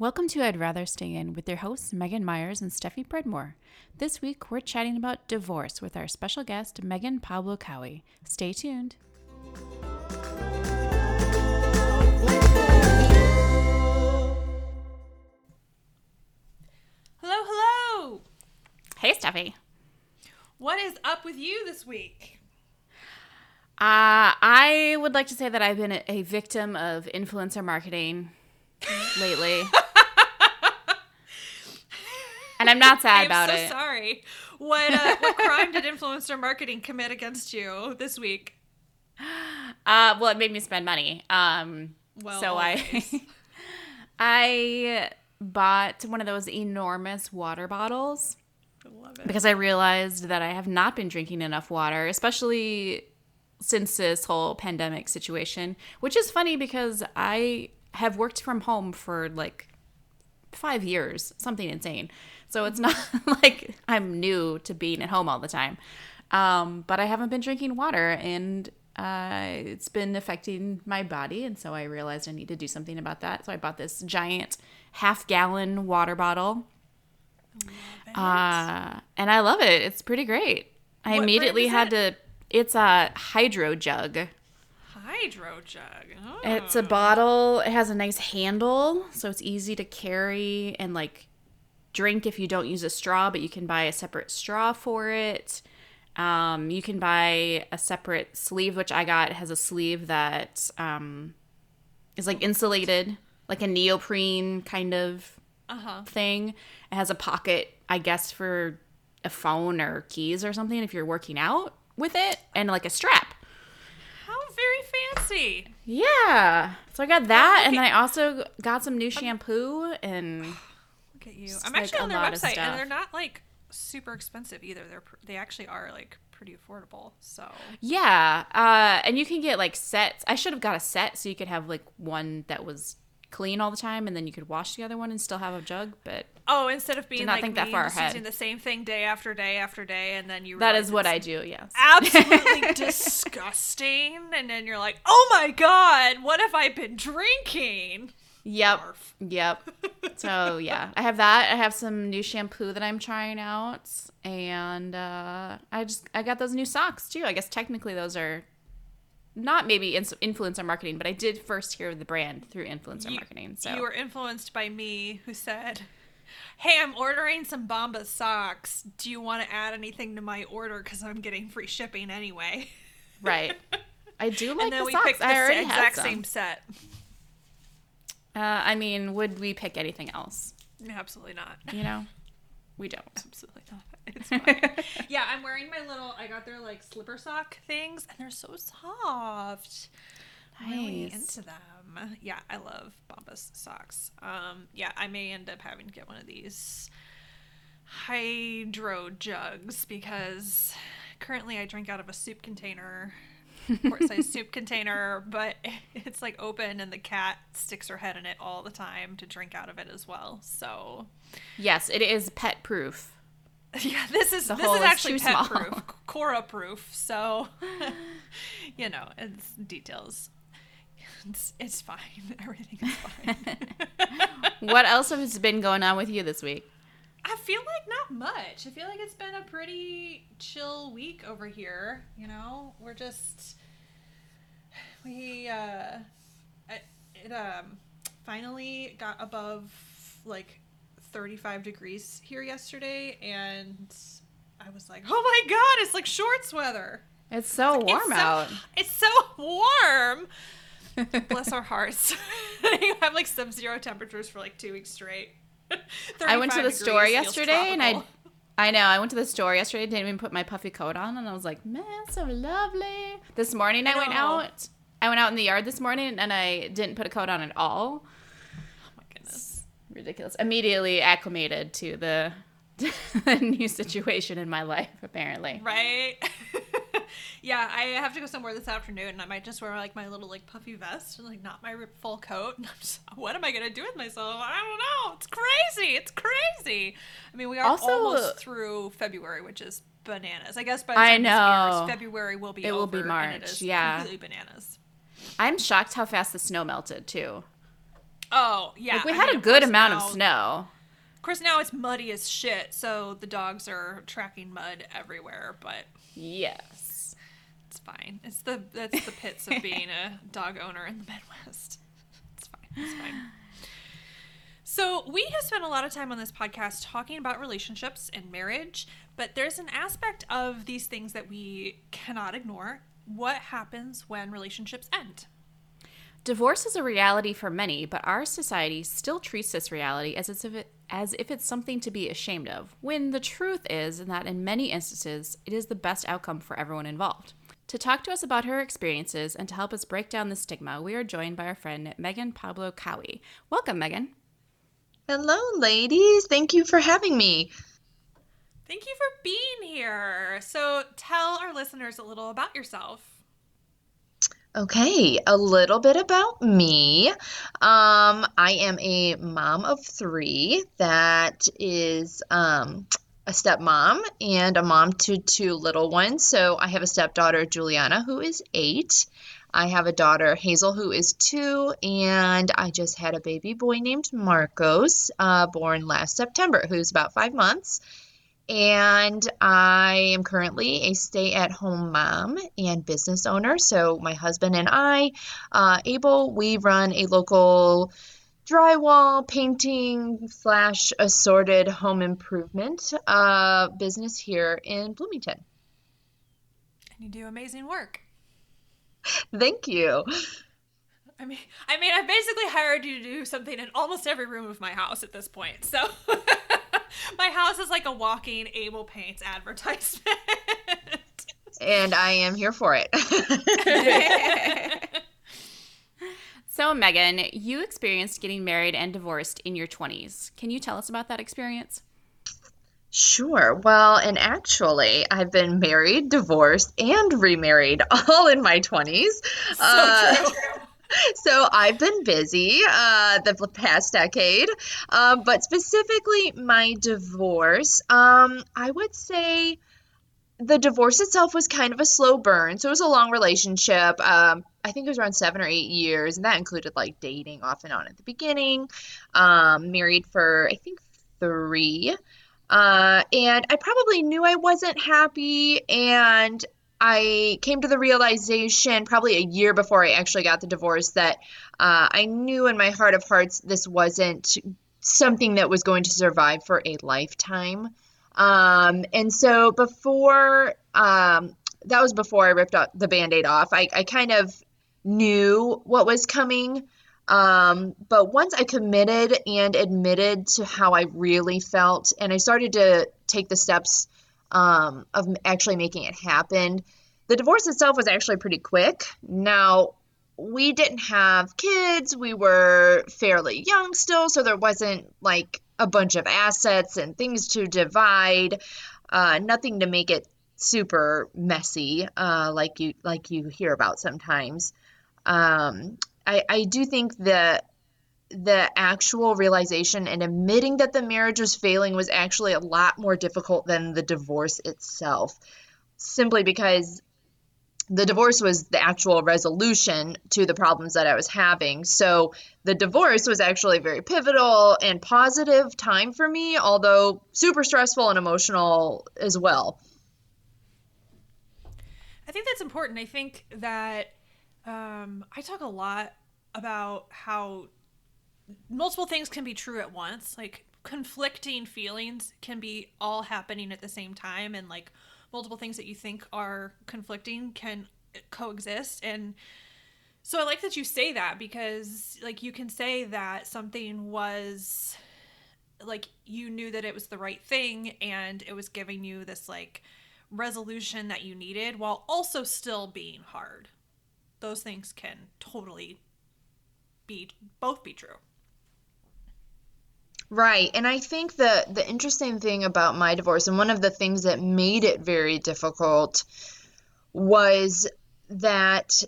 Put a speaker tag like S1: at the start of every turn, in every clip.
S1: Welcome to I'd Rather Stay In with your hosts Megan Myers and Steffi Predmore. This week we're chatting about divorce with our special guest Megan Pablo Cowie. Stay tuned.
S2: Hello, hello.
S1: Hey Steffi.
S2: What is up with you this week?
S1: Uh, I would like to say that I've been a, a victim of influencer marketing lately. and I'm not sad about it.
S2: I'm
S1: about
S2: so
S1: it.
S2: sorry. What uh, what crime did influencer marketing commit against you this week?
S1: Uh, well, it made me spend money. Um,
S2: Well,
S1: so I,
S2: always.
S1: I bought one of those enormous water bottles
S2: I love it.
S1: because I realized that I have not been drinking enough water, especially since this whole pandemic situation. Which is funny because I have worked from home for like five years, something insane. So it's not like I'm new to being at home all the time. Um, but I haven't been drinking water and uh, it's been affecting my body. And so I realized I need to do something about that. So I bought this giant half gallon water bottle. Uh, and I love it. It's pretty great. I
S2: What
S1: immediately had
S2: it?
S1: to, it's a HydroJug.
S2: Hydro jug. Oh.
S1: It's a bottle. It has a nice handle, so it's easy to carry and like drink if you don't use a straw, but you can buy a separate straw for it. Um, you can buy a separate sleeve, which I got. It has a sleeve that um, is like insulated, like a neoprene kind of
S2: Uh-huh.
S1: thing. It has a pocket, I guess, for a phone or keys or something if you're working out with it, and like a strap.
S2: How very fancy.
S1: Yeah. So I got that, and
S2: okay.
S1: I also got some new shampoo and
S2: at you.
S1: Just
S2: I'm actually
S1: a
S2: on their website, and they're not like super expensive either. They're pr- they actually are like pretty affordable. So
S1: yeah. Uh, and you can get like sets. I should have got a set so you could have like one that was clean all the time, and then you could wash the other one and still have a jug. But
S2: oh, instead of being
S1: not
S2: like
S1: think that
S2: me,
S1: far
S2: just
S1: ahead.
S2: using the same thing day after day after day, and then you
S1: that
S2: realize
S1: what I do. Yes.
S2: absolutely disgusting. And then you're like, oh my god, what have I been drinking?
S1: Yep.
S2: Barf.
S1: Yep. So yeah, I have that. I have some new shampoo that I'm trying out, and uh, I just I got those new socks too. I guess technically those are not maybe influencer marketing, but I did first hear of the brand through influencer
S2: You-
S1: marketing. So
S2: You were influenced by me, who said, "Hey, I'm ordering some Bombas socks. Do you want to add anything to my order? Because I'm getting free shipping anyway."
S1: right. I do like
S2: and then
S1: the
S2: we
S1: socks.
S2: picked the
S1: I already
S2: exact
S1: have some.
S2: same set.
S1: Uh, I mean, would we pick anything else?
S2: Absolutely not.
S1: You know, we don't.
S2: Absolutely not. It's fine. yeah, I'm wearing my little. I got their like slipper sock things, and they're so soft. I'm really into them. Yeah, I love Bombas socks. Um, yeah, I may end up having to get one of these HydroJugs because currently I drink out of a soup container, quart-sized soup container, but it's like open and the cat sticks her head in it all the time to drink out of it as well. So
S1: Yes, it is pet proof.
S2: yeah, this is
S1: The
S2: this is actually pet
S1: small.
S2: proof, Cora proof. So, you know, it's details. It's, it's fine. Everything is fine.
S1: What else has been going on with you this week?
S2: I feel like not much. I feel like it's been a pretty chill week over here. You know, we're just we uh, it, it um finally got above like 35 degrees here yesterday, and I was like, oh my god, it's like shorts weather.
S1: It's so warm
S2: it's so,
S1: out.
S2: It's so warm. Bless our hearts. you have like sub-zero temperatures for like two weeks straight.
S1: I went to the store yesterday and I. I know, I went to the store yesterday, didn't even put my puffy coat on and I was like, "Man, so lovely." This morning I,
S2: I
S1: went out. I went out in the yard this morning and I didn't put a coat on at all.
S2: Oh my goodness.
S1: Ridiculous. Immediately acclimated to the, the new situation in my life apparently.
S2: Right? yeah, I have to go somewhere this afternoon and I might just wear like my little like puffy vest and like not my full coat. And I'm just, what am I going to do with myself? I don't know. It's crazy. It's crazy. I mean, we are
S1: Also-
S2: almost through February, which is bananas. I guess by the
S1: I
S2: time airs,
S1: know.
S2: February will be
S1: It will be March, yeah.
S2: completely bananas.
S1: I'm shocked how fast the snow melted too.
S2: Oh yeah,
S1: Like we
S2: I
S1: had
S2: mean,
S1: a good amount
S2: now-
S1: of snow.
S2: Of course, now it's muddy as shit, so the dogs are tracking mud everywhere. But
S1: Yes.
S2: it's fine. It's the that's the pits of being a dog owner in the Midwest. It's fine. It's fine. So we have spent a lot of time on this podcast talking about relationships and marriage, but there's an aspect of these things that we cannot ignore. What happens when relationships end?
S1: Divorce is a reality for many, but our society still treats this reality as if it as if it's something to be ashamed of, when the truth is that in many instances it is the best outcome for everyone involved. To talk to us about her experiences and to help us break down the stigma, we are joined by our friend Megan Pablo Cowie. Welcome, Megan.
S3: Hello, ladies. Thank you for having me.
S2: Thank you for being here. So tell our listeners a little about yourself.
S3: Okay, a little bit about me. Um, I am a mom of three that is um, a stepmom and a mom to two little ones. So I have a stepdaughter, Juliana, who is eight. I have a daughter, Hazel, who is two, and I just had a baby boy named Marcos, uh, born last September, who's about five months. And I am currently a stay at home mom and business owner. So, my husband and I, uh, Abel, we run a local drywall painting slash assorted home improvement uh, business here in Bloomington.
S2: And you do amazing work.
S3: Thank you.
S2: I mean, I mean, I basically hired you to do something in almost every room of my house at this point. So my house is like a walking Able Paints advertisement.
S3: And I am here for it.
S1: So, Megan, you experienced getting married and divorced in your 20s. Can you tell us about that experience?
S3: Sure. Well, and actually, I've been married, divorced, and remarried all in my 20s.
S2: so uh, true.
S3: So I've been busy uh, the past decade, uh, but specifically my divorce. Um, I would say the divorce itself was kind of a slow burn. So it was a long relationship. Um, I think it was around seven or eight years, and that included like dating off and on at the beginning. Um, married for I think three. Uh, and I probably knew I wasn't happy, and I came to the realization probably a year before I actually got the divorce that uh, I knew in my heart of hearts this wasn't something that was going to survive for a lifetime. Um, and so before, um, that was before I ripped out the band aid off, I, I kind of knew what was coming. Um, but once I committed and admitted to how I really felt, and I started to take the steps um, of actually making it happen. The divorce itself was actually pretty quick. Now, we didn't have kids, we were fairly young still, so there wasn't like a bunch of assets and things to divide, uh, nothing to make it super messy, uh, like you like you hear about sometimes. Um, I, I do think that the actual realization and admitting that the marriage was failing was actually a lot more difficult than the divorce itself, simply because the divorce was the actual resolution to the problems that I was having. So the divorce was actually a very pivotal and positive time for me, although super stressful and emotional as well.
S2: I think that's important. I think that um, I talk a lot about how multiple things can be true at once. Like conflicting feelings can be all happening at the same time, and like multiple things that you think are conflicting can coexist. And so I like that you say that because, like, you can say that something was like you knew that it was the right thing and it was giving you this like resolution that you needed while also still being hard. Those things can totally be both be true.
S3: Right. And I think the the interesting thing about my divorce and one of the things that made it very difficult was that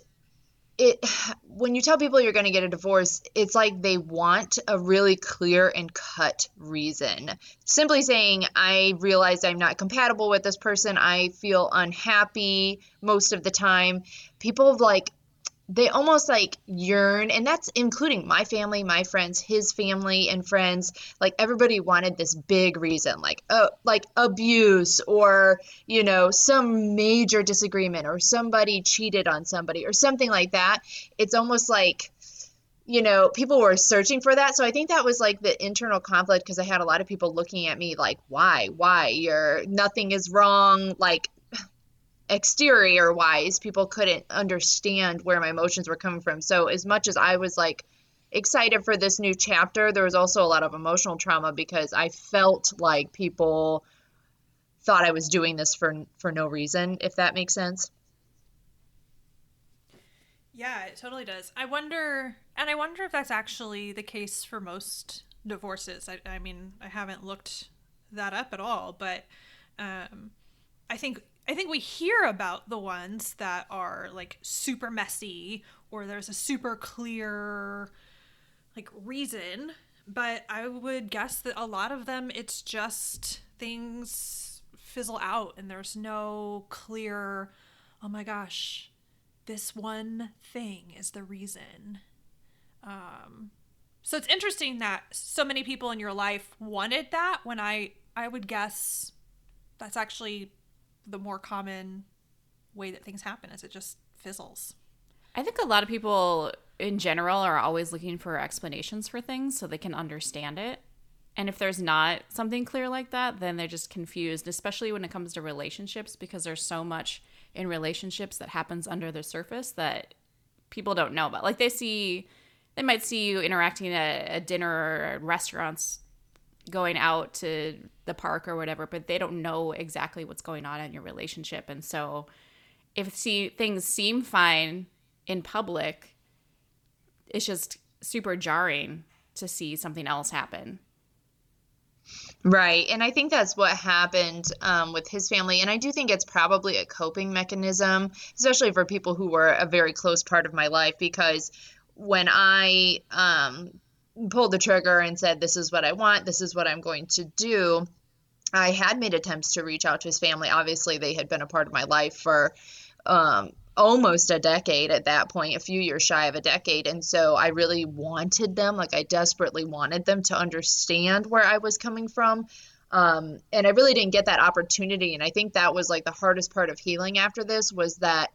S3: it when you tell people you're going to get a divorce, it's like they want a really clear and cut reason. Simply saying, I realize I'm not compatible with this person, I feel unhappy most of the time. People like they almost like yearn and that's including my family my friends his family and friends. Like everybody wanted this big reason like uh, like abuse or you know some major disagreement or somebody cheated on somebody or something like that. It's almost like you know people were searching for that. So i think that was like the internal conflict because i had a lot of people looking at me like why? Why? You're nothing is wrong. Like exterior wise, people couldn't understand where my emotions were coming from. So, as much as I was like excited for this new chapter, there was also a lot of emotional trauma because I felt like people thought I was doing this for for no reason, if that makes sense.
S2: Yeah, it totally does. I wonder, and I wonder if that's actually the case for most divorces. I, I mean, I haven't looked that up at all, but um, I think I think we hear about the ones that are like super messy or there's a super clear like reason, but I would guess that a lot of them it's just things fizzle out and there's no clear oh my gosh, this one thing is the reason. Um so it's interesting that so many people in your life wanted that when I I would guess that's actually the more common way that things happen is it just fizzles.
S1: I think a lot of people in general are always looking for explanations for things so they can understand it. And if there's not something clear like that, then they're just confused, especially when it comes to relationships, because there's so much in relationships that happens under the surface that people don't know about. Like they see, they might see you interacting at a dinner or restaurants going out to the park or whatever, but they don't know exactly what's going on in your relationship. And so if see things seem fine in public, it's just super jarring to see something else happen.
S3: Right. And I think that's what happened um, with his family. And I do think it's probably a coping mechanism, especially for people who were a very close part of my life, because when I um, pulled the trigger and said, This is what I want, this is what I'm going to do. I had made attempts to reach out to his family. Obviously, they had been a part of my life for um, almost a decade at that point, a few years shy of a decade. And so I really wanted them, like, I desperately wanted them to understand where I was coming from. Um, and I really didn't get that opportunity. And I think that was like the hardest part of healing after this was that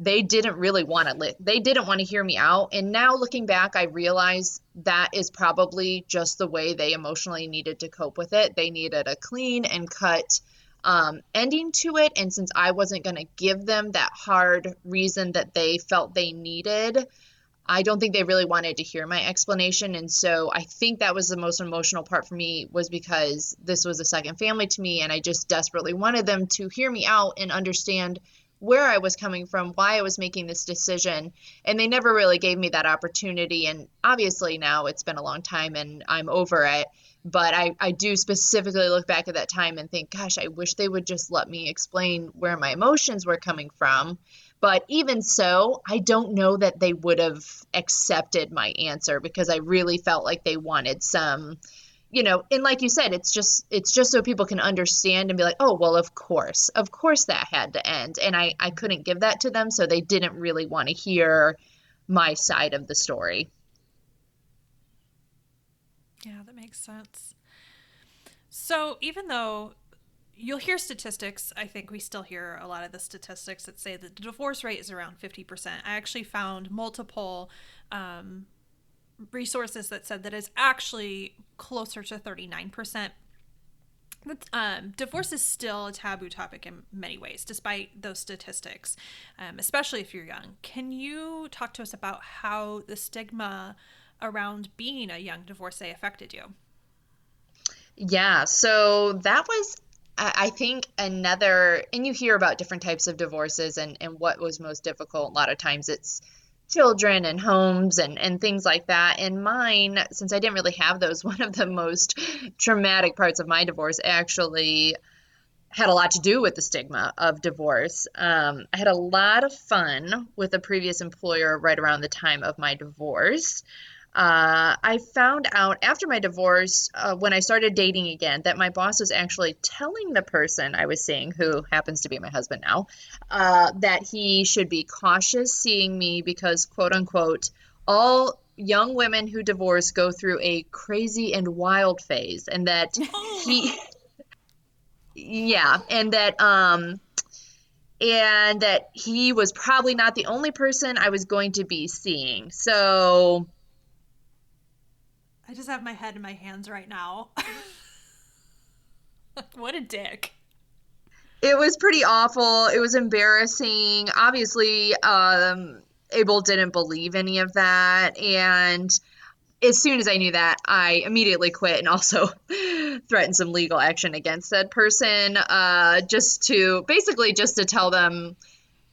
S3: they didn't really want to li- they didn't want to hear me out. And now looking back i realize that is probably just the way they emotionally needed to cope with it. They needed a clean and cut um, ending to it. And since i wasn't going to give them that hard reason that they felt they needed i don't think they really wanted to hear my explanation. And so i think that was the most emotional part for me was because this was a second family to me and i just desperately wanted them to hear me out and understand where I was coming from, why I was making this decision. And they never really gave me that opportunity. And obviously now it's been a long time and I'm over it. But I, I do specifically look back at that time and think, gosh, I wish they would just let me explain where my emotions were coming from. But even so, I don't know that they would have accepted my answer because I really felt like they wanted some you know and like you said it's just it's just so people can understand and be like oh well of course of course that had to end. And i i couldn't give that to them so they didn't really want to hear my side of the story.
S2: Yeah that makes sense. So even though you'll hear statistics i think we still hear a lot of the statistics that say that the divorce rate is around 50% i actually found multiple um, resources that said that it's actually closer to 39%. Um, divorce is still a taboo topic in many ways, despite those statistics, um, especially if you're young. Can you talk to us about how the stigma around being a young divorcee affected you?
S3: Yeah, so that was I think another, and you hear about different types of divorces and, and what was most difficult. A lot of times it's children and homes and, and things like that. And mine, since I didn't really have those, one of the most traumatic parts of my divorce actually had a lot to do with the stigma of divorce. Um, I had a lot of fun with a previous employer right around the time of my divorce. Uh, I found out after my divorce, uh, when I started dating again, that my boss was actually telling the person I was seeing, who happens to be my husband now, uh, that he should be cautious seeing me because, quote unquote, all young women who divorce go through a crazy and wild phase, and that he, yeah, and that, um, and that he was probably not the only person I was going to be seeing. So,
S2: I just have my head in my hands right now. what a dick.
S3: It was pretty awful. It was embarrassing. Obviously, um, Abel didn't believe any of that. And as soon as I knew that, I immediately quit and also threatened some legal action against that person, uh, just to basically just to tell them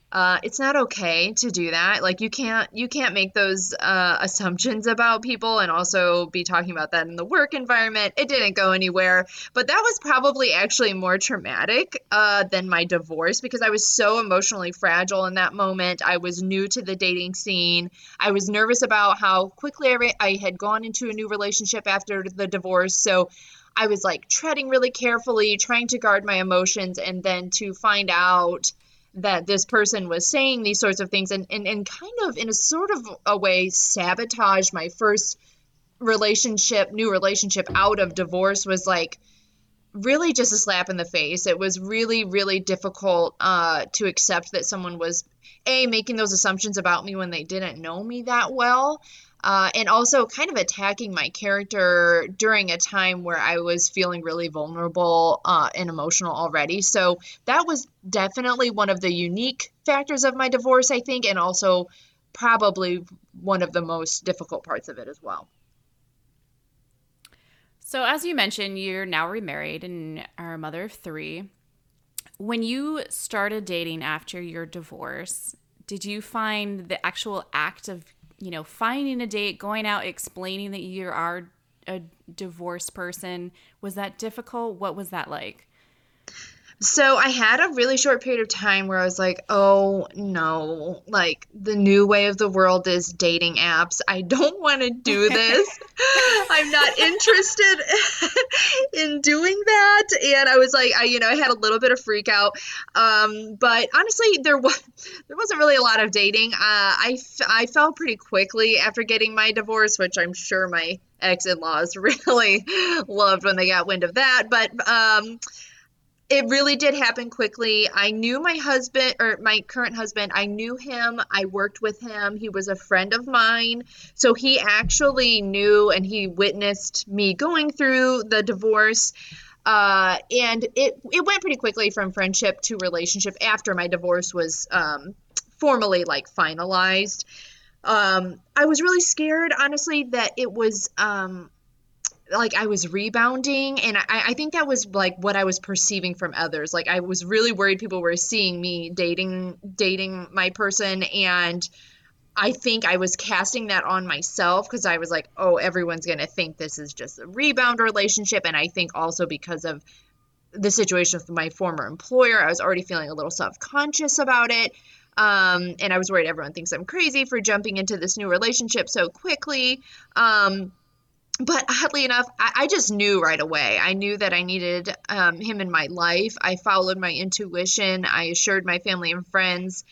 S3: uh, it's not okay to do that. Like you can't you can't make those uh, assumptions about people and also be talking about that in the work environment. It didn't go anywhere, but that was probably actually more traumatic uh, than my divorce because I was so emotionally fragile in that moment. I was new to the dating scene. I was nervous about how quickly I, re- I had gone into a new relationship after the divorce. So I was like treading really carefully, trying to guard my emotions, and then to find out that this person was saying these sorts of things and, and, and kind of in a sort of a way sabotage my first relationship new relationship out of divorce was like really just a slap in the face. It was really really difficult uh, to accept that someone was a making those assumptions about me when they didn't know me that well uh, and also kind of attacking my character during a time where I was feeling really vulnerable uh, and emotional already. So that was definitely one of the unique factors of my divorce, I think, and also probably one of the most difficult parts of it as well.
S1: So, as you mentioned, you're now remarried and are a mother of three. When you started dating after your divorce, did you find the actual act of you know, finding a date, going out, explaining that you are a divorced person, was that difficult? What was that like?
S3: So I had a really short period of time where I was like, oh no, like the new way of the world is dating apps. I don't want to do this. I'm not interested in doing that. And I was like, I, you know, I had a little bit of freak out. Um, but honestly, there was, there wasn't really a lot of dating. Uh, I, I fell pretty quickly after getting my divorce, which I'm sure my ex-in-laws really loved when they got wind of that. But, um, it really did happen quickly. I knew my husband or my current husband. I knew him. I worked with him. He was a friend of mine. So he actually knew and he witnessed me going through the divorce. Uh, and it it went pretty quickly from friendship to relationship after my divorce was um, formally like finalized. Um, I was really scared, honestly, that it was um, like I was rebounding and I, I think that was like what I was perceiving from others. Like I was really worried people were seeing me dating dating my person and I think I was casting that on myself because I was like, oh, everyone's to think this is just a rebound relationship. And I think also because of the situation with my former employer, I was already feeling a little self conscious about it. Um, and I was worried everyone thinks I'm crazy for jumping into this new relationship so quickly. Um, but oddly enough, I, I, just knew right away. I knew that I needed um, him in my life. I followed my intuition. I assured my family and friends.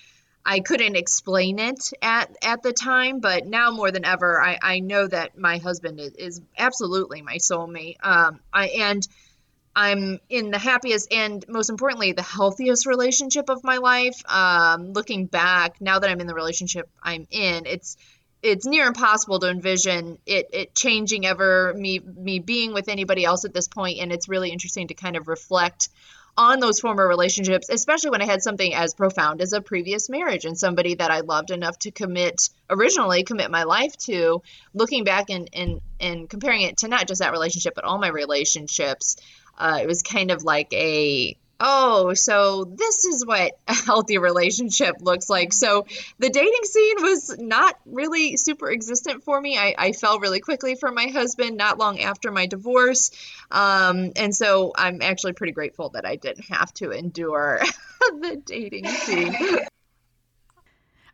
S3: I couldn't explain it at, at the time, but now more than ever, I, I know that my husband is, is absolutely my soulmate. Um, I, and I'm in the happiest and most importantly, the healthiest relationship of my life. Um, looking back, now that I'm in the relationship I'm in, it's it's near impossible to envision it, it changing ever me me being with anybody else at this point and it's really interesting to kind of reflect on those former relationships especially when i had something as profound as a previous marriage and somebody that i loved enough to commit originally commit my life to. Looking back and and and comparing it to not just that relationship but all my relationships uh, it was kind of like a oh, so this is what a healthy relationship looks like. So the dating scene was not really super existent for me. I, I fell really quickly for my husband not long after my divorce. Um, and so I'm actually pretty grateful that I didn't have to endure the dating scene.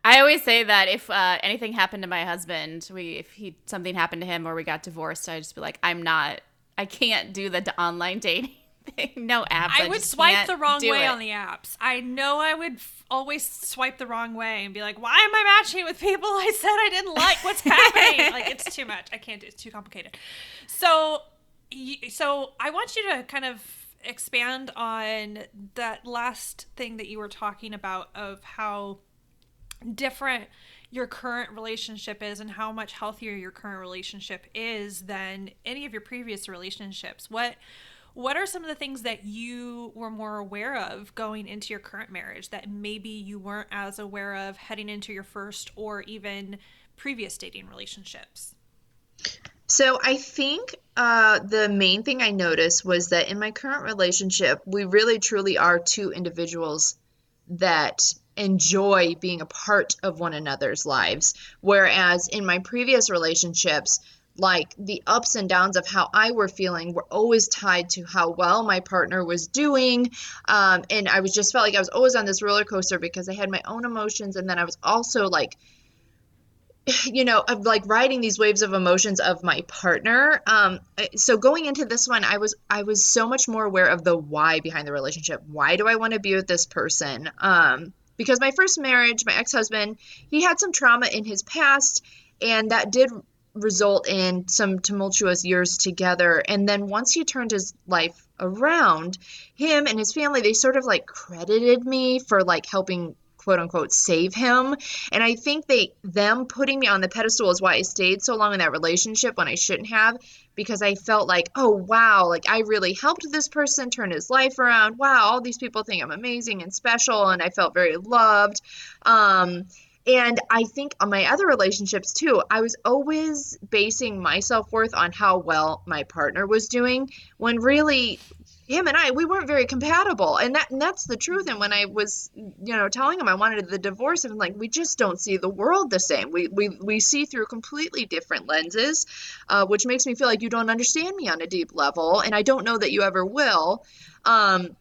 S1: I always say that if uh, anything happened to my husband, we if he something happened to him or we got divorced, I'd just be like, I'm not, I can't do the online dating. No apps.
S2: I would swipe the wrong way
S1: it.
S2: on the apps. I know I would f- always swipe the wrong way and be like, "Why am I matching with people I said I didn't like? What's happening?" like it's too much. I can't do. It's too complicated. So, so I want you to kind of expand on that last thing that you were talking about of how different your current relationship is and how much healthier your current relationship is than any of your previous relationships. What what are some of the things that you were more aware of going into your current marriage that maybe you weren't as aware of heading into your first or even previous dating relationships?
S3: So I think uh, the main thing I noticed was that in my current relationship, we really truly are two individuals that enjoy being a part of one another's lives. Whereas in my previous relationships, like the ups and downs of how I were feeling were always tied to how well my partner was doing. Um, and I was just felt like I was always on this roller coaster because I had my own emotions. And then I was also like, you know of like riding these waves of emotions of my partner um so going into this one i was i was so much more aware of the why behind the relationship why do i want to be with this person um because my first marriage my ex-husband he had some trauma in his past and that did result in some tumultuous years together. And then once he turned his life around him and his family they sort of like credited me for like helping quote unquote save him. And i think they them putting me on the pedestal is why i stayed so long in that relationship when i shouldn't have because i felt like oh wow like i really helped this person turn his life around. Wow all these people think i'm amazing and special and i felt very loved. Um and I think on my other relationships too, I was always basing my self worth on how well my partner was doing when really him and I we weren't very compatible. And that and that's the truth. And when I was you know telling him I wanted the divorce I'm like we just don't see the world the same. We we, we see through completely different lenses uh, which makes me feel like you don't understand me on a deep level and I don't know that you ever will. Um,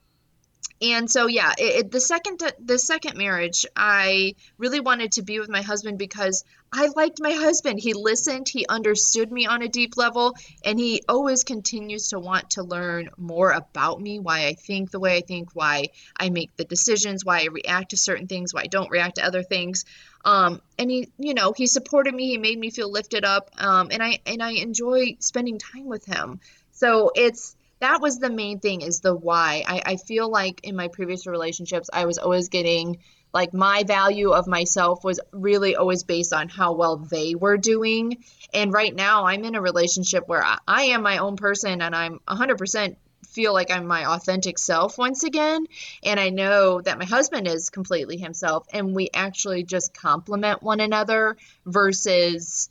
S3: and so yeah it, it, the second the second marriage i really wanted to be with my husband because i liked my husband. He listened he understood me on a deep level and he always continues to want to learn more about me why i think the way i think why i make the decisions why i react to certain things why i don't react to other things. Um, and he you know he supported me he made me feel lifted up um, and i and i enjoy spending time with him. So it's that was the main thing is the why. I, I feel like in my previous relationships, I was always getting like my value of myself was really always based on how well they were doing. And right now, I'm in a relationship where I, I am my own person and I'm 100% feel like I'm my authentic self once again. And I know that my husband is completely himself. And we actually just complement one another versus,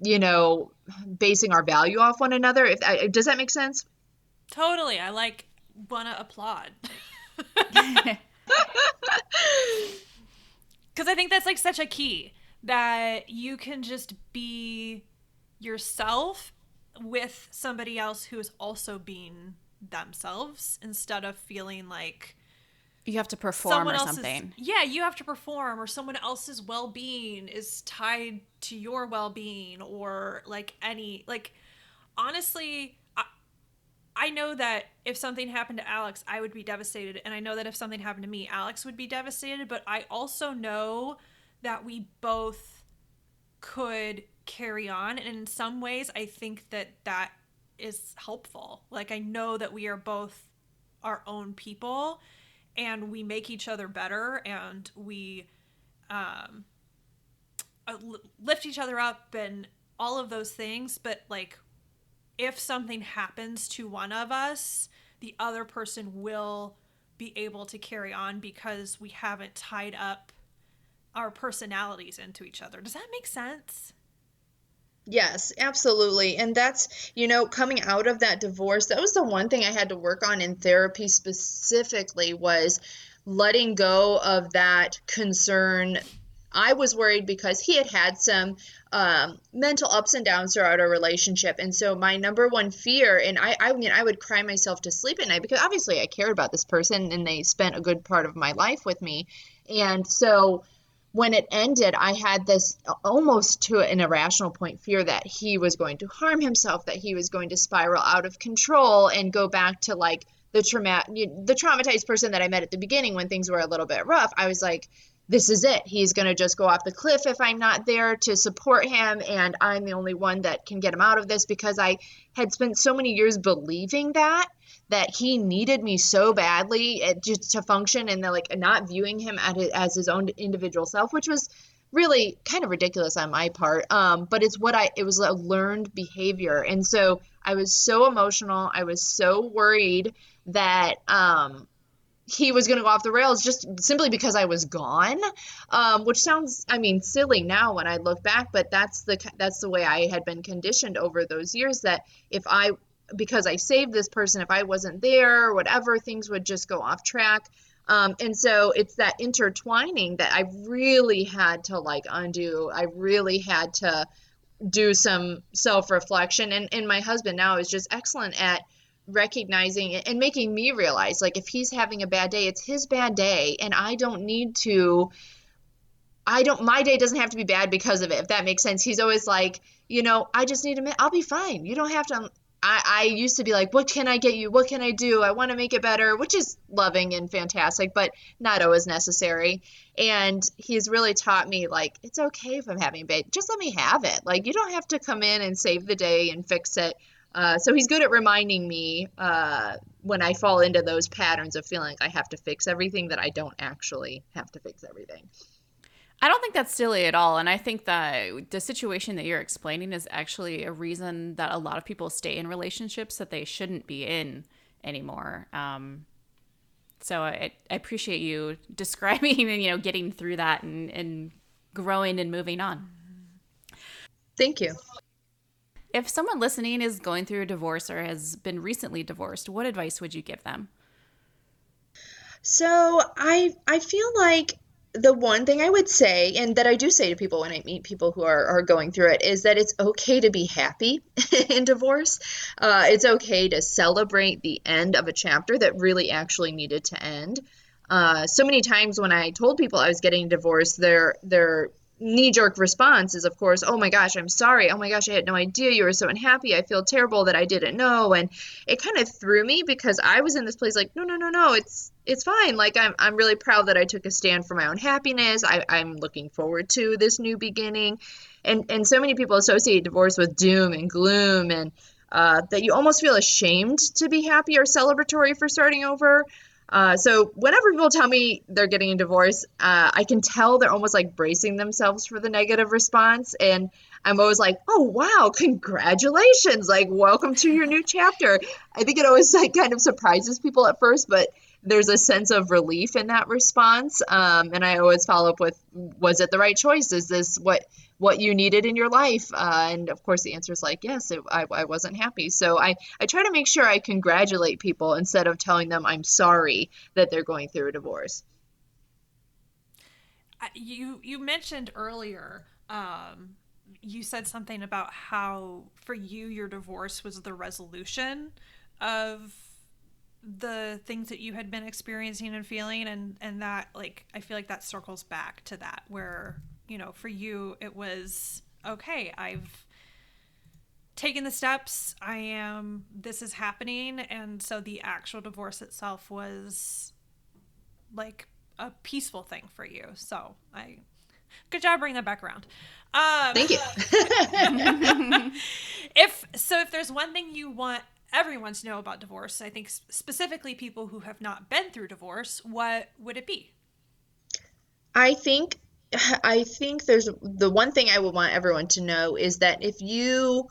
S3: you know, basing our value off one another. If I, does that make sense?
S2: Totally. I like want to applaud. Because I think that's like such a key that you can just be yourself with somebody else who is also being themselves instead of feeling like
S1: you have to perform or something.
S2: yeah you have to perform or someone else's well-being is tied to your well-being or like any like honestly I, know that if something happened to alex i would be devastated. And i know that if something happened to me alex would be devastated. But i also know that we both could carry on. And in some ways i think that that is helpful. Like i know that we are both our own people and we make each other better and we um, uh, lift each other up and all of those things. But like if something happens to one of us the other person will be able to carry on because we haven't tied up our personalities into each other does that make sense
S3: Yes, absolutely. And that's, you know, coming out of that divorce, that was the one thing I had to work on in therapy specifically was letting go of that concern. I was worried because he had had some um, mental ups and downs throughout our relationship. And so my number one fear, and I, I mean, I would cry myself to sleep at night because obviously I cared about this person and they spent a good part of my life with me. And so when it ended, I had this almost to an irrational point fear that he was going to harm himself, that he was going to spiral out of control and go back to like the trauma the traumatized person that I met at the beginning when things were a little bit rough. I was like, this is it. He's going to just go off the cliff if I'm not there to support him. And I'm the only one that can get him out of this because I had spent so many years believing that, that he needed me so badly eh, just to function and like not viewing him as his own individual self, which was really kind of ridiculous on my part. Um, but it's what I, it was a learned behavior. And so I was so emotional. I was so worried that, um, he was going to go off the rails just simply because I was gone, um, which sounds, I mean, silly now when I look back, but that's the that's the way I had been conditioned over those years. That if I, because I saved this person, if I wasn't there, or whatever, things would just go off track. Um, and so it's that intertwining that I really had to like undo. I really had to do some self reflection, and and my husband now is just excellent at recognizing and making me realize like if he's having a bad day it's his bad day and i don't need to i don't my day doesn't have to be bad because of it if that makes sense. He's always like you know i just need to i'll be fine. You don't have to um, I, I used to be like what can i get you? What can i do? I want to make it better which is loving and fantastic but not always necessary. And he's really taught me like it's okay if i'm having a bad just let me have it. Like you don't have to come in and save the day and fix it uh, so he's good at reminding me uh, when I fall into those patterns of feeling like I have to fix everything that I don't actually have to fix everything.
S1: I don't think that's silly at all. And I think that the situation that you're explaining is actually a reason that a lot of people stay in relationships that they shouldn't be in anymore. Um, so I, I, appreciate you describing and, you know, getting through that and, and growing and moving on.
S3: Thank you.
S1: If someone listening is going through a divorce or has been recently divorced, what advice would you give them?
S3: So I I feel like the one thing I would say, and that I do say to people when I meet people who are, are going through it, is that it's okay to be happy in divorce. Uh, it's okay to celebrate the end of a chapter that really actually needed to end. Uh, so many times when I told people I was getting divorced, their their knee jerk response is, of course, oh my gosh, I'm sorry. Oh my gosh, I had no idea you were so unhappy. I feel terrible that I didn't know. And it kind of threw me because I was in this place like, no, no, no, no, it's it's fine. Like I'm I'm really proud that I took a stand for my own happiness. I, I'm looking forward to this new beginning. And and so many people associate divorce with doom and gloom and uh, that you almost feel ashamed to be happy or celebratory for starting over. Uh, so whenever people tell me they're getting a divorce, uh, I can tell they're almost like bracing themselves for the negative response. And I'm always like, oh, wow, congratulations. Like, welcome to your new chapter. I think it always like kind of surprises people at first, but there's a sense of relief in that response. Um, and I always follow up with, was it the right choice? Is this what what you needed in your life? Uh, and of course, the answer is like, yes, it, I, I wasn't happy. So I, I try to make sure I congratulate people instead of telling them I'm sorry that they're going through a divorce.
S2: You you mentioned earlier um, you said something about how for you your divorce was the resolution of the things that you had been experiencing and feeling and and that like I feel like that circles back to that where you know for you it was okay I've taken the steps I am this is happening. And so the actual divorce itself was like a peaceful thing for you. So I good job bringing that back around.
S3: Um, thank you.
S2: If so if there's one thing you want everyone to know about divorce, I think specifically people who have not been through divorce, what would it be?
S3: I think I think there's the one thing I would want everyone to know is that if you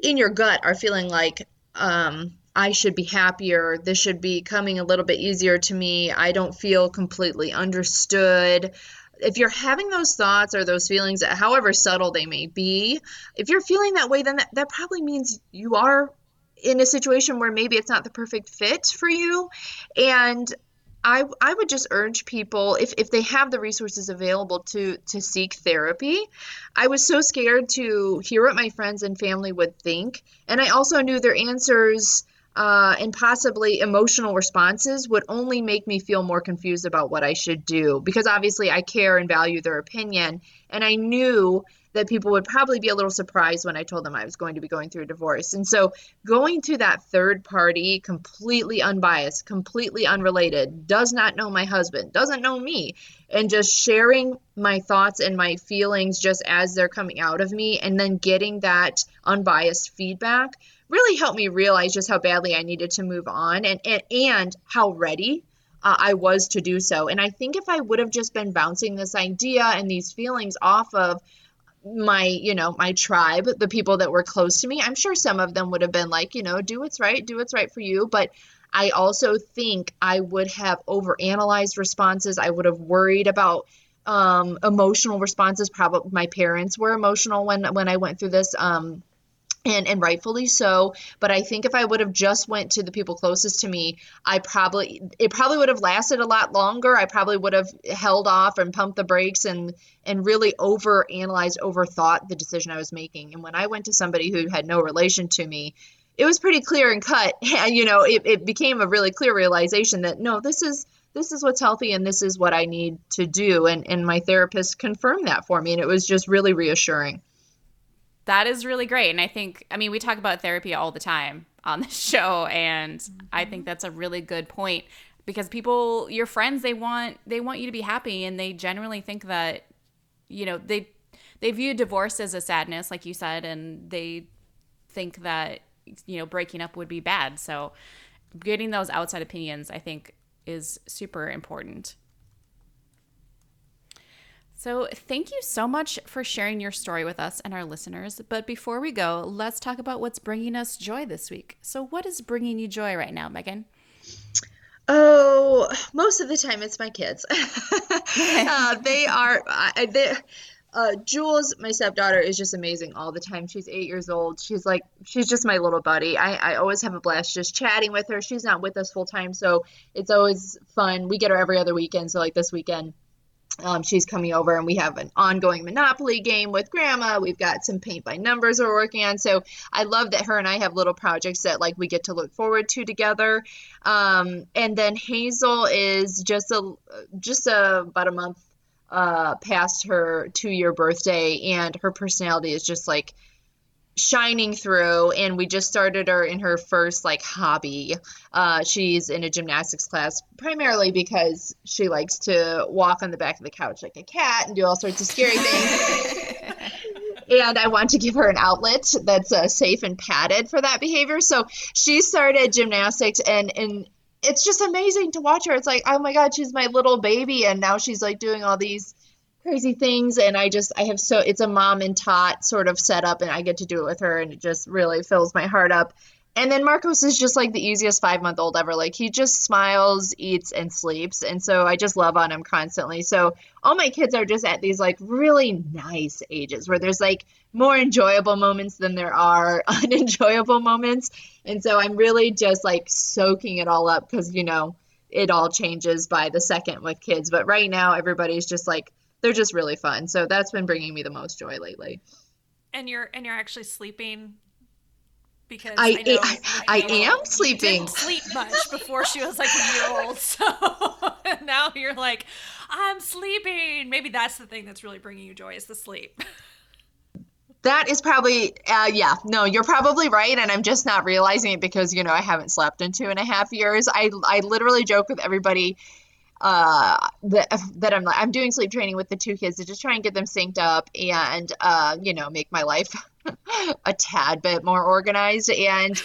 S3: in your gut are feeling like um, I should be happier, this should be coming a little bit easier to me, I don't feel completely understood. If you're having those thoughts or those feelings, however subtle they may be, if you're feeling that way, then that, that probably means you are in a situation where maybe it's not the perfect fit for you and I, I would just urge people if, if they have the resources available to to seek therapy. I was so scared to hear what my friends and family would think, and I also knew their answers uh, and possibly emotional responses would only make me feel more confused about what I should do because obviously I care and value their opinion. And I knew that people would probably be a little surprised when I told them I was going to be going through a divorce. And so going to that third party, completely unbiased, completely unrelated, does not know my husband, doesn't know me, and just sharing my thoughts and my feelings just as they're coming out of me, and then getting that unbiased feedback really helped me realize just how badly I needed to move on and and, and how ready uh, I was to do so. And I think if I would have just been bouncing this idea and these feelings off of my you know my tribe the people that were close to me i'm sure some of them would have been like you know do what's right do what's right for you. But i also think i would have overanalyzed responses. I would have worried about um, emotional responses. Probably my parents were emotional when when i went through this um, and and rightfully so but i think if i would have just went to the people closest to me i probably it probably would have lasted a lot longer. I probably would have held off and pumped the brakes and and really over analyzed overthought the decision i was making. And when i went to somebody who had no relation to me it was pretty clear and cut. You know it, it became a really clear realization that no this is this is what's healthy and this is what i need to do. And and my therapist confirmed that for me. And it was just really reassuring
S1: that is really great. And I think, I mean, we talk about therapy all the time on the show, and mm-hmm. I think that's a really good point because people, your friends, they want they want you to be happy, and they generally think that, you know, they they view divorce as a sadness, like you said, and they think that you know breaking up would be bad. So, getting those outside opinions, I think, is super important. So, thank you so much for sharing your story with us and our listeners. But before we go, let's talk about what's bringing us joy this week. So, what is bringing you joy right now, Megan?
S3: Oh, most of the time it's my kids. uh, they are, they, uh, Jules, my stepdaughter, is just amazing all the time. She's eight years old. She's like, she's just my little buddy. I, I always have a blast just chatting with her. She's not with us full time, so it's always fun. We get her every other weekend. So, like this weekend, um, she's coming over and we have an ongoing Monopoly game with grandma. We've got some paint by numbers we're working on. So I love that her and I have little projects that like we get to look forward to together. Um, and then Hazel is just a just a, about a month uh, past her two year birthday, and her personality is just like shining through and we just started her in her first like hobby. Uh, she's in a gymnastics class primarily because she likes to walk on the back of the couch like a cat and do all sorts of scary things. And i want to give her an outlet that's uh, safe and padded for that behavior. So she started gymnastics and and it's just amazing to watch her. It's like oh my god she's my little baby. And now she's like doing all these crazy things and i just i have so it's a mom and tot sort of setup and i get to do it with her and it just really fills my heart up. And then marcos is just like the easiest five month old ever. Like he just smiles eats and sleeps and so i just love on him constantly. So all my kids are just at these like really nice ages where there's like more enjoyable moments than there are unenjoyable moments. And so i'm really just like soaking it all up because you know it all changes by the second with kids. But right now everybody's just like they're just really fun. So that's been bringing me the most joy lately.
S2: And you're and you're actually sleeping because
S3: I I, know, I, I am sleeping.
S2: sleep much before she was like a year old. So now you're like, I'm sleeping. Maybe that's the thing that's really bringing you joy is the sleep.
S3: That is probably, uh, yeah, no, you're probably right. And I'm just not realizing it because, you know, I haven't slept in two and a half years. I, I literally joke with everybody uh that that I'm like I'm doing sleep training with the two kids to just try and get them synced up and uh you know make my life a tad bit more organized. And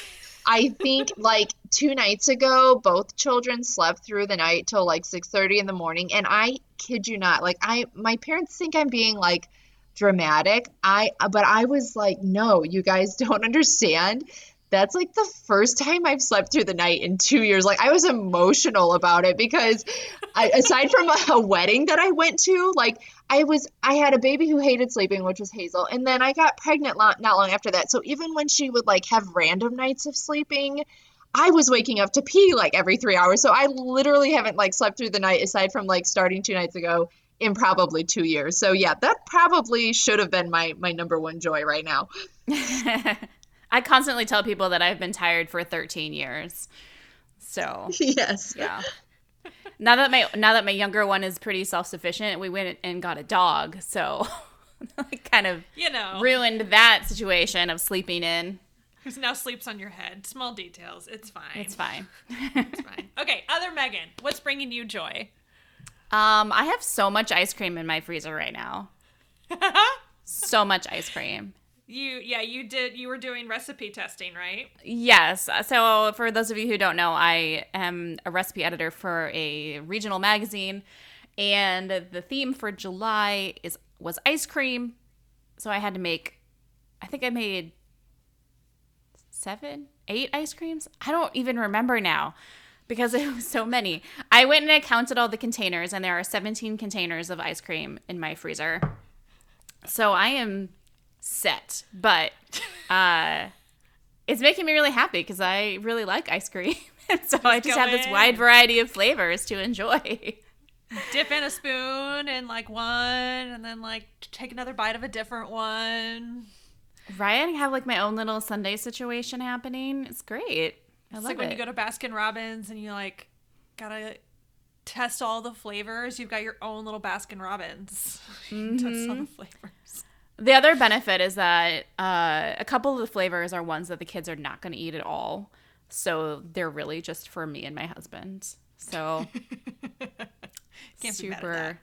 S3: I think like two nights ago both children slept through the night till like 6:30 in the morning. And I kid you not like I my parents think I'm being like dramatic. I but I was like no you guys don't understand that's like the first time I've slept through the night in two years. Like I was emotional about it because I, aside from a, a, wedding that I went to, like I was, I had a baby who hated sleeping, which was Hazel. And then I got pregnant not long after that. So even when she would like have random nights of sleeping, I was waking up to pee like every three hours. So I literally haven't like slept through the night aside from like starting two nights ago in probably two years. So yeah, that probably should have been my my number one joy right now.
S1: I constantly tell people that I've been tired for 13 years. So,
S3: yes.
S1: yeah. Now that my now that my younger one is pretty self-sufficient, we went and got a dog. So, I kind of
S2: You know,
S1: ruined that situation of sleeping in.
S2: who now sleeps on your head. Small details. It's fine.
S1: It's fine.
S2: It's fine. Okay, other Megan, what's bringing you joy?
S1: Um, I have so much ice cream in my freezer right now. so much ice cream.
S2: You yeah, you did you were doing recipe testing, right?
S1: Yes. So, for those of you who don't know, I am a recipe editor for a regional magazine, and the theme for July is was ice cream. So I had to make. I think I made seven, eight ice creams. I don't even remember now because it was so many. I went and I counted all the containers, and there are 17 containers of ice cream in my freezer. So I am set, but uh, it's making me really happy because I really like ice cream. And so I just have this wide variety of flavors to enjoy.
S2: Dip in a spoon and like one and then like take another bite of a different one.
S1: Right? I have like my own little sundae situation happening. It's great. I
S2: It's like when you go to Baskin Robbins and you like gotta test all the flavors. You've got your own little Baskin Robbins. You test all the flavors.
S1: The other benefit is that uh, a couple of the flavors are ones that the kids are not going to eat at all. So they're really just for me and my husband. So
S2: Can't be mad at
S1: super.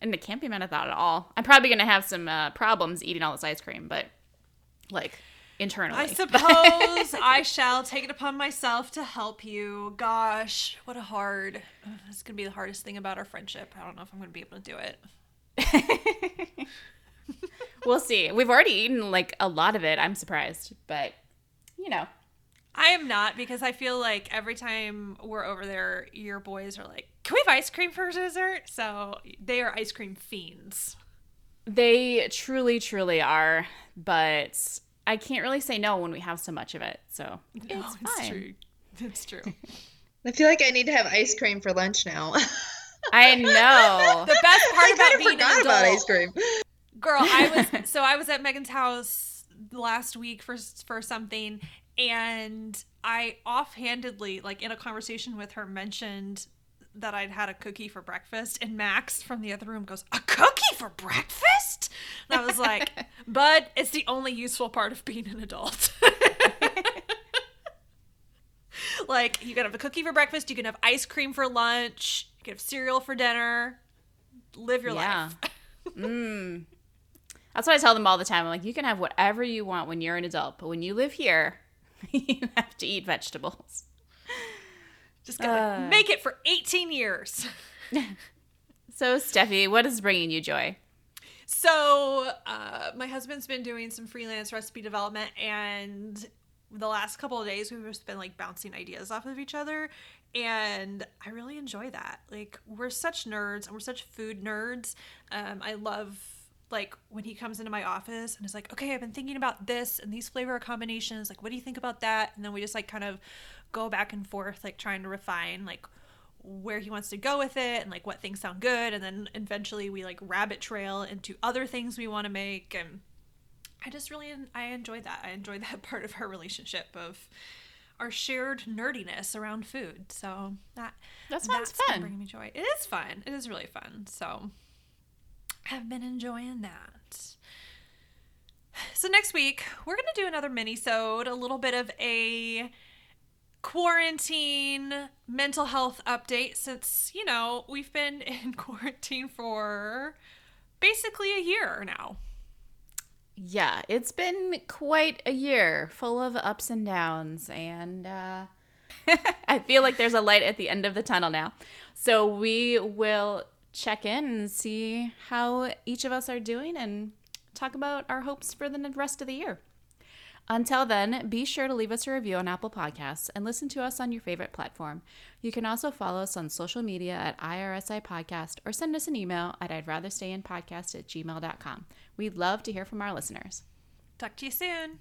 S1: And it can't be mad at that at all. I'm probably going to have some uh, problems eating all this ice cream, but like internally.
S2: I suppose I shall take it upon myself to help you. Gosh, what a hard. ugh, It's gonna be the hardest thing about our friendship. I don't know if I'm gonna be able to do it.
S1: we'll see. We've already eaten like a lot of it. I'm surprised, but you know.
S2: I am not because I feel like every time we're over there, your boys are like, "Can we have ice cream for dessert?" So they are ice cream fiends.
S1: They truly, truly are, but I can't really say no when we have so much of it. So it's
S2: No,
S1: fine.
S2: true. It's true.
S3: I feel like I need to have ice cream for lunch now.
S1: I know.
S2: The best part
S3: I
S2: about being
S3: forgot
S2: an
S3: about ice cream.
S2: Girl i was so i was at megan's house last week for for something and i offhandedly like in a conversation with her mentioned that i'd had a cookie for breakfast and max from the other room goes a cookie for breakfast and i was like bud it's the only useful part of being an adult like you can have a cookie for breakfast you can have ice cream for lunch you can have cereal for dinner live your
S1: Yeah.
S2: life
S1: Mm. That's what I tell them all the time. I'm like, you can have whatever you want when you're an adult, but when you live here, you have to eat vegetables.
S2: Just gotta
S1: Uh.
S2: make it for 18 years.
S1: So, Steffi, what is bringing you joy?
S2: So, uh, my husband's been doing some freelance recipe development, and the last couple of days we've just been like bouncing ideas off of each other. And I really enjoy that. Like, we're such nerds and we're such food nerds. Um, I love like when he comes into my office and is like, okay, I've been thinking about this and these flavor combinations. Like, what do you think about that? And then we just like kind of go back and forth, like trying to refine like where he wants to go with it and like what things sound good and then eventually we like rabbit trail into other things we want to make and i just really i enjoy that i enjoy that part of our relationship of our shared nerdiness around food so that
S1: That sounds
S2: that's
S1: fun.
S2: bringing me joy it is fun it is really fun so i've been enjoying that so next week we're gonna do another mini sode a little bit of a quarantine mental health update since you know we've been in quarantine for basically a year now
S1: Yeah, it's been quite a year full of ups and downs, and uh, I feel like there's a light at the end of the tunnel now. So we will check in and see how each of us are doing and talk about our hopes for the rest of the year. Until then, be sure to leave us a review on Apple Podcasts and listen to us on your favorite platform. You can also follow us on social media at IRSI Podcast or send us an email at I'd rather stay in podcast at gmail.com. We'd love to hear from our listeners.
S2: talk to you soon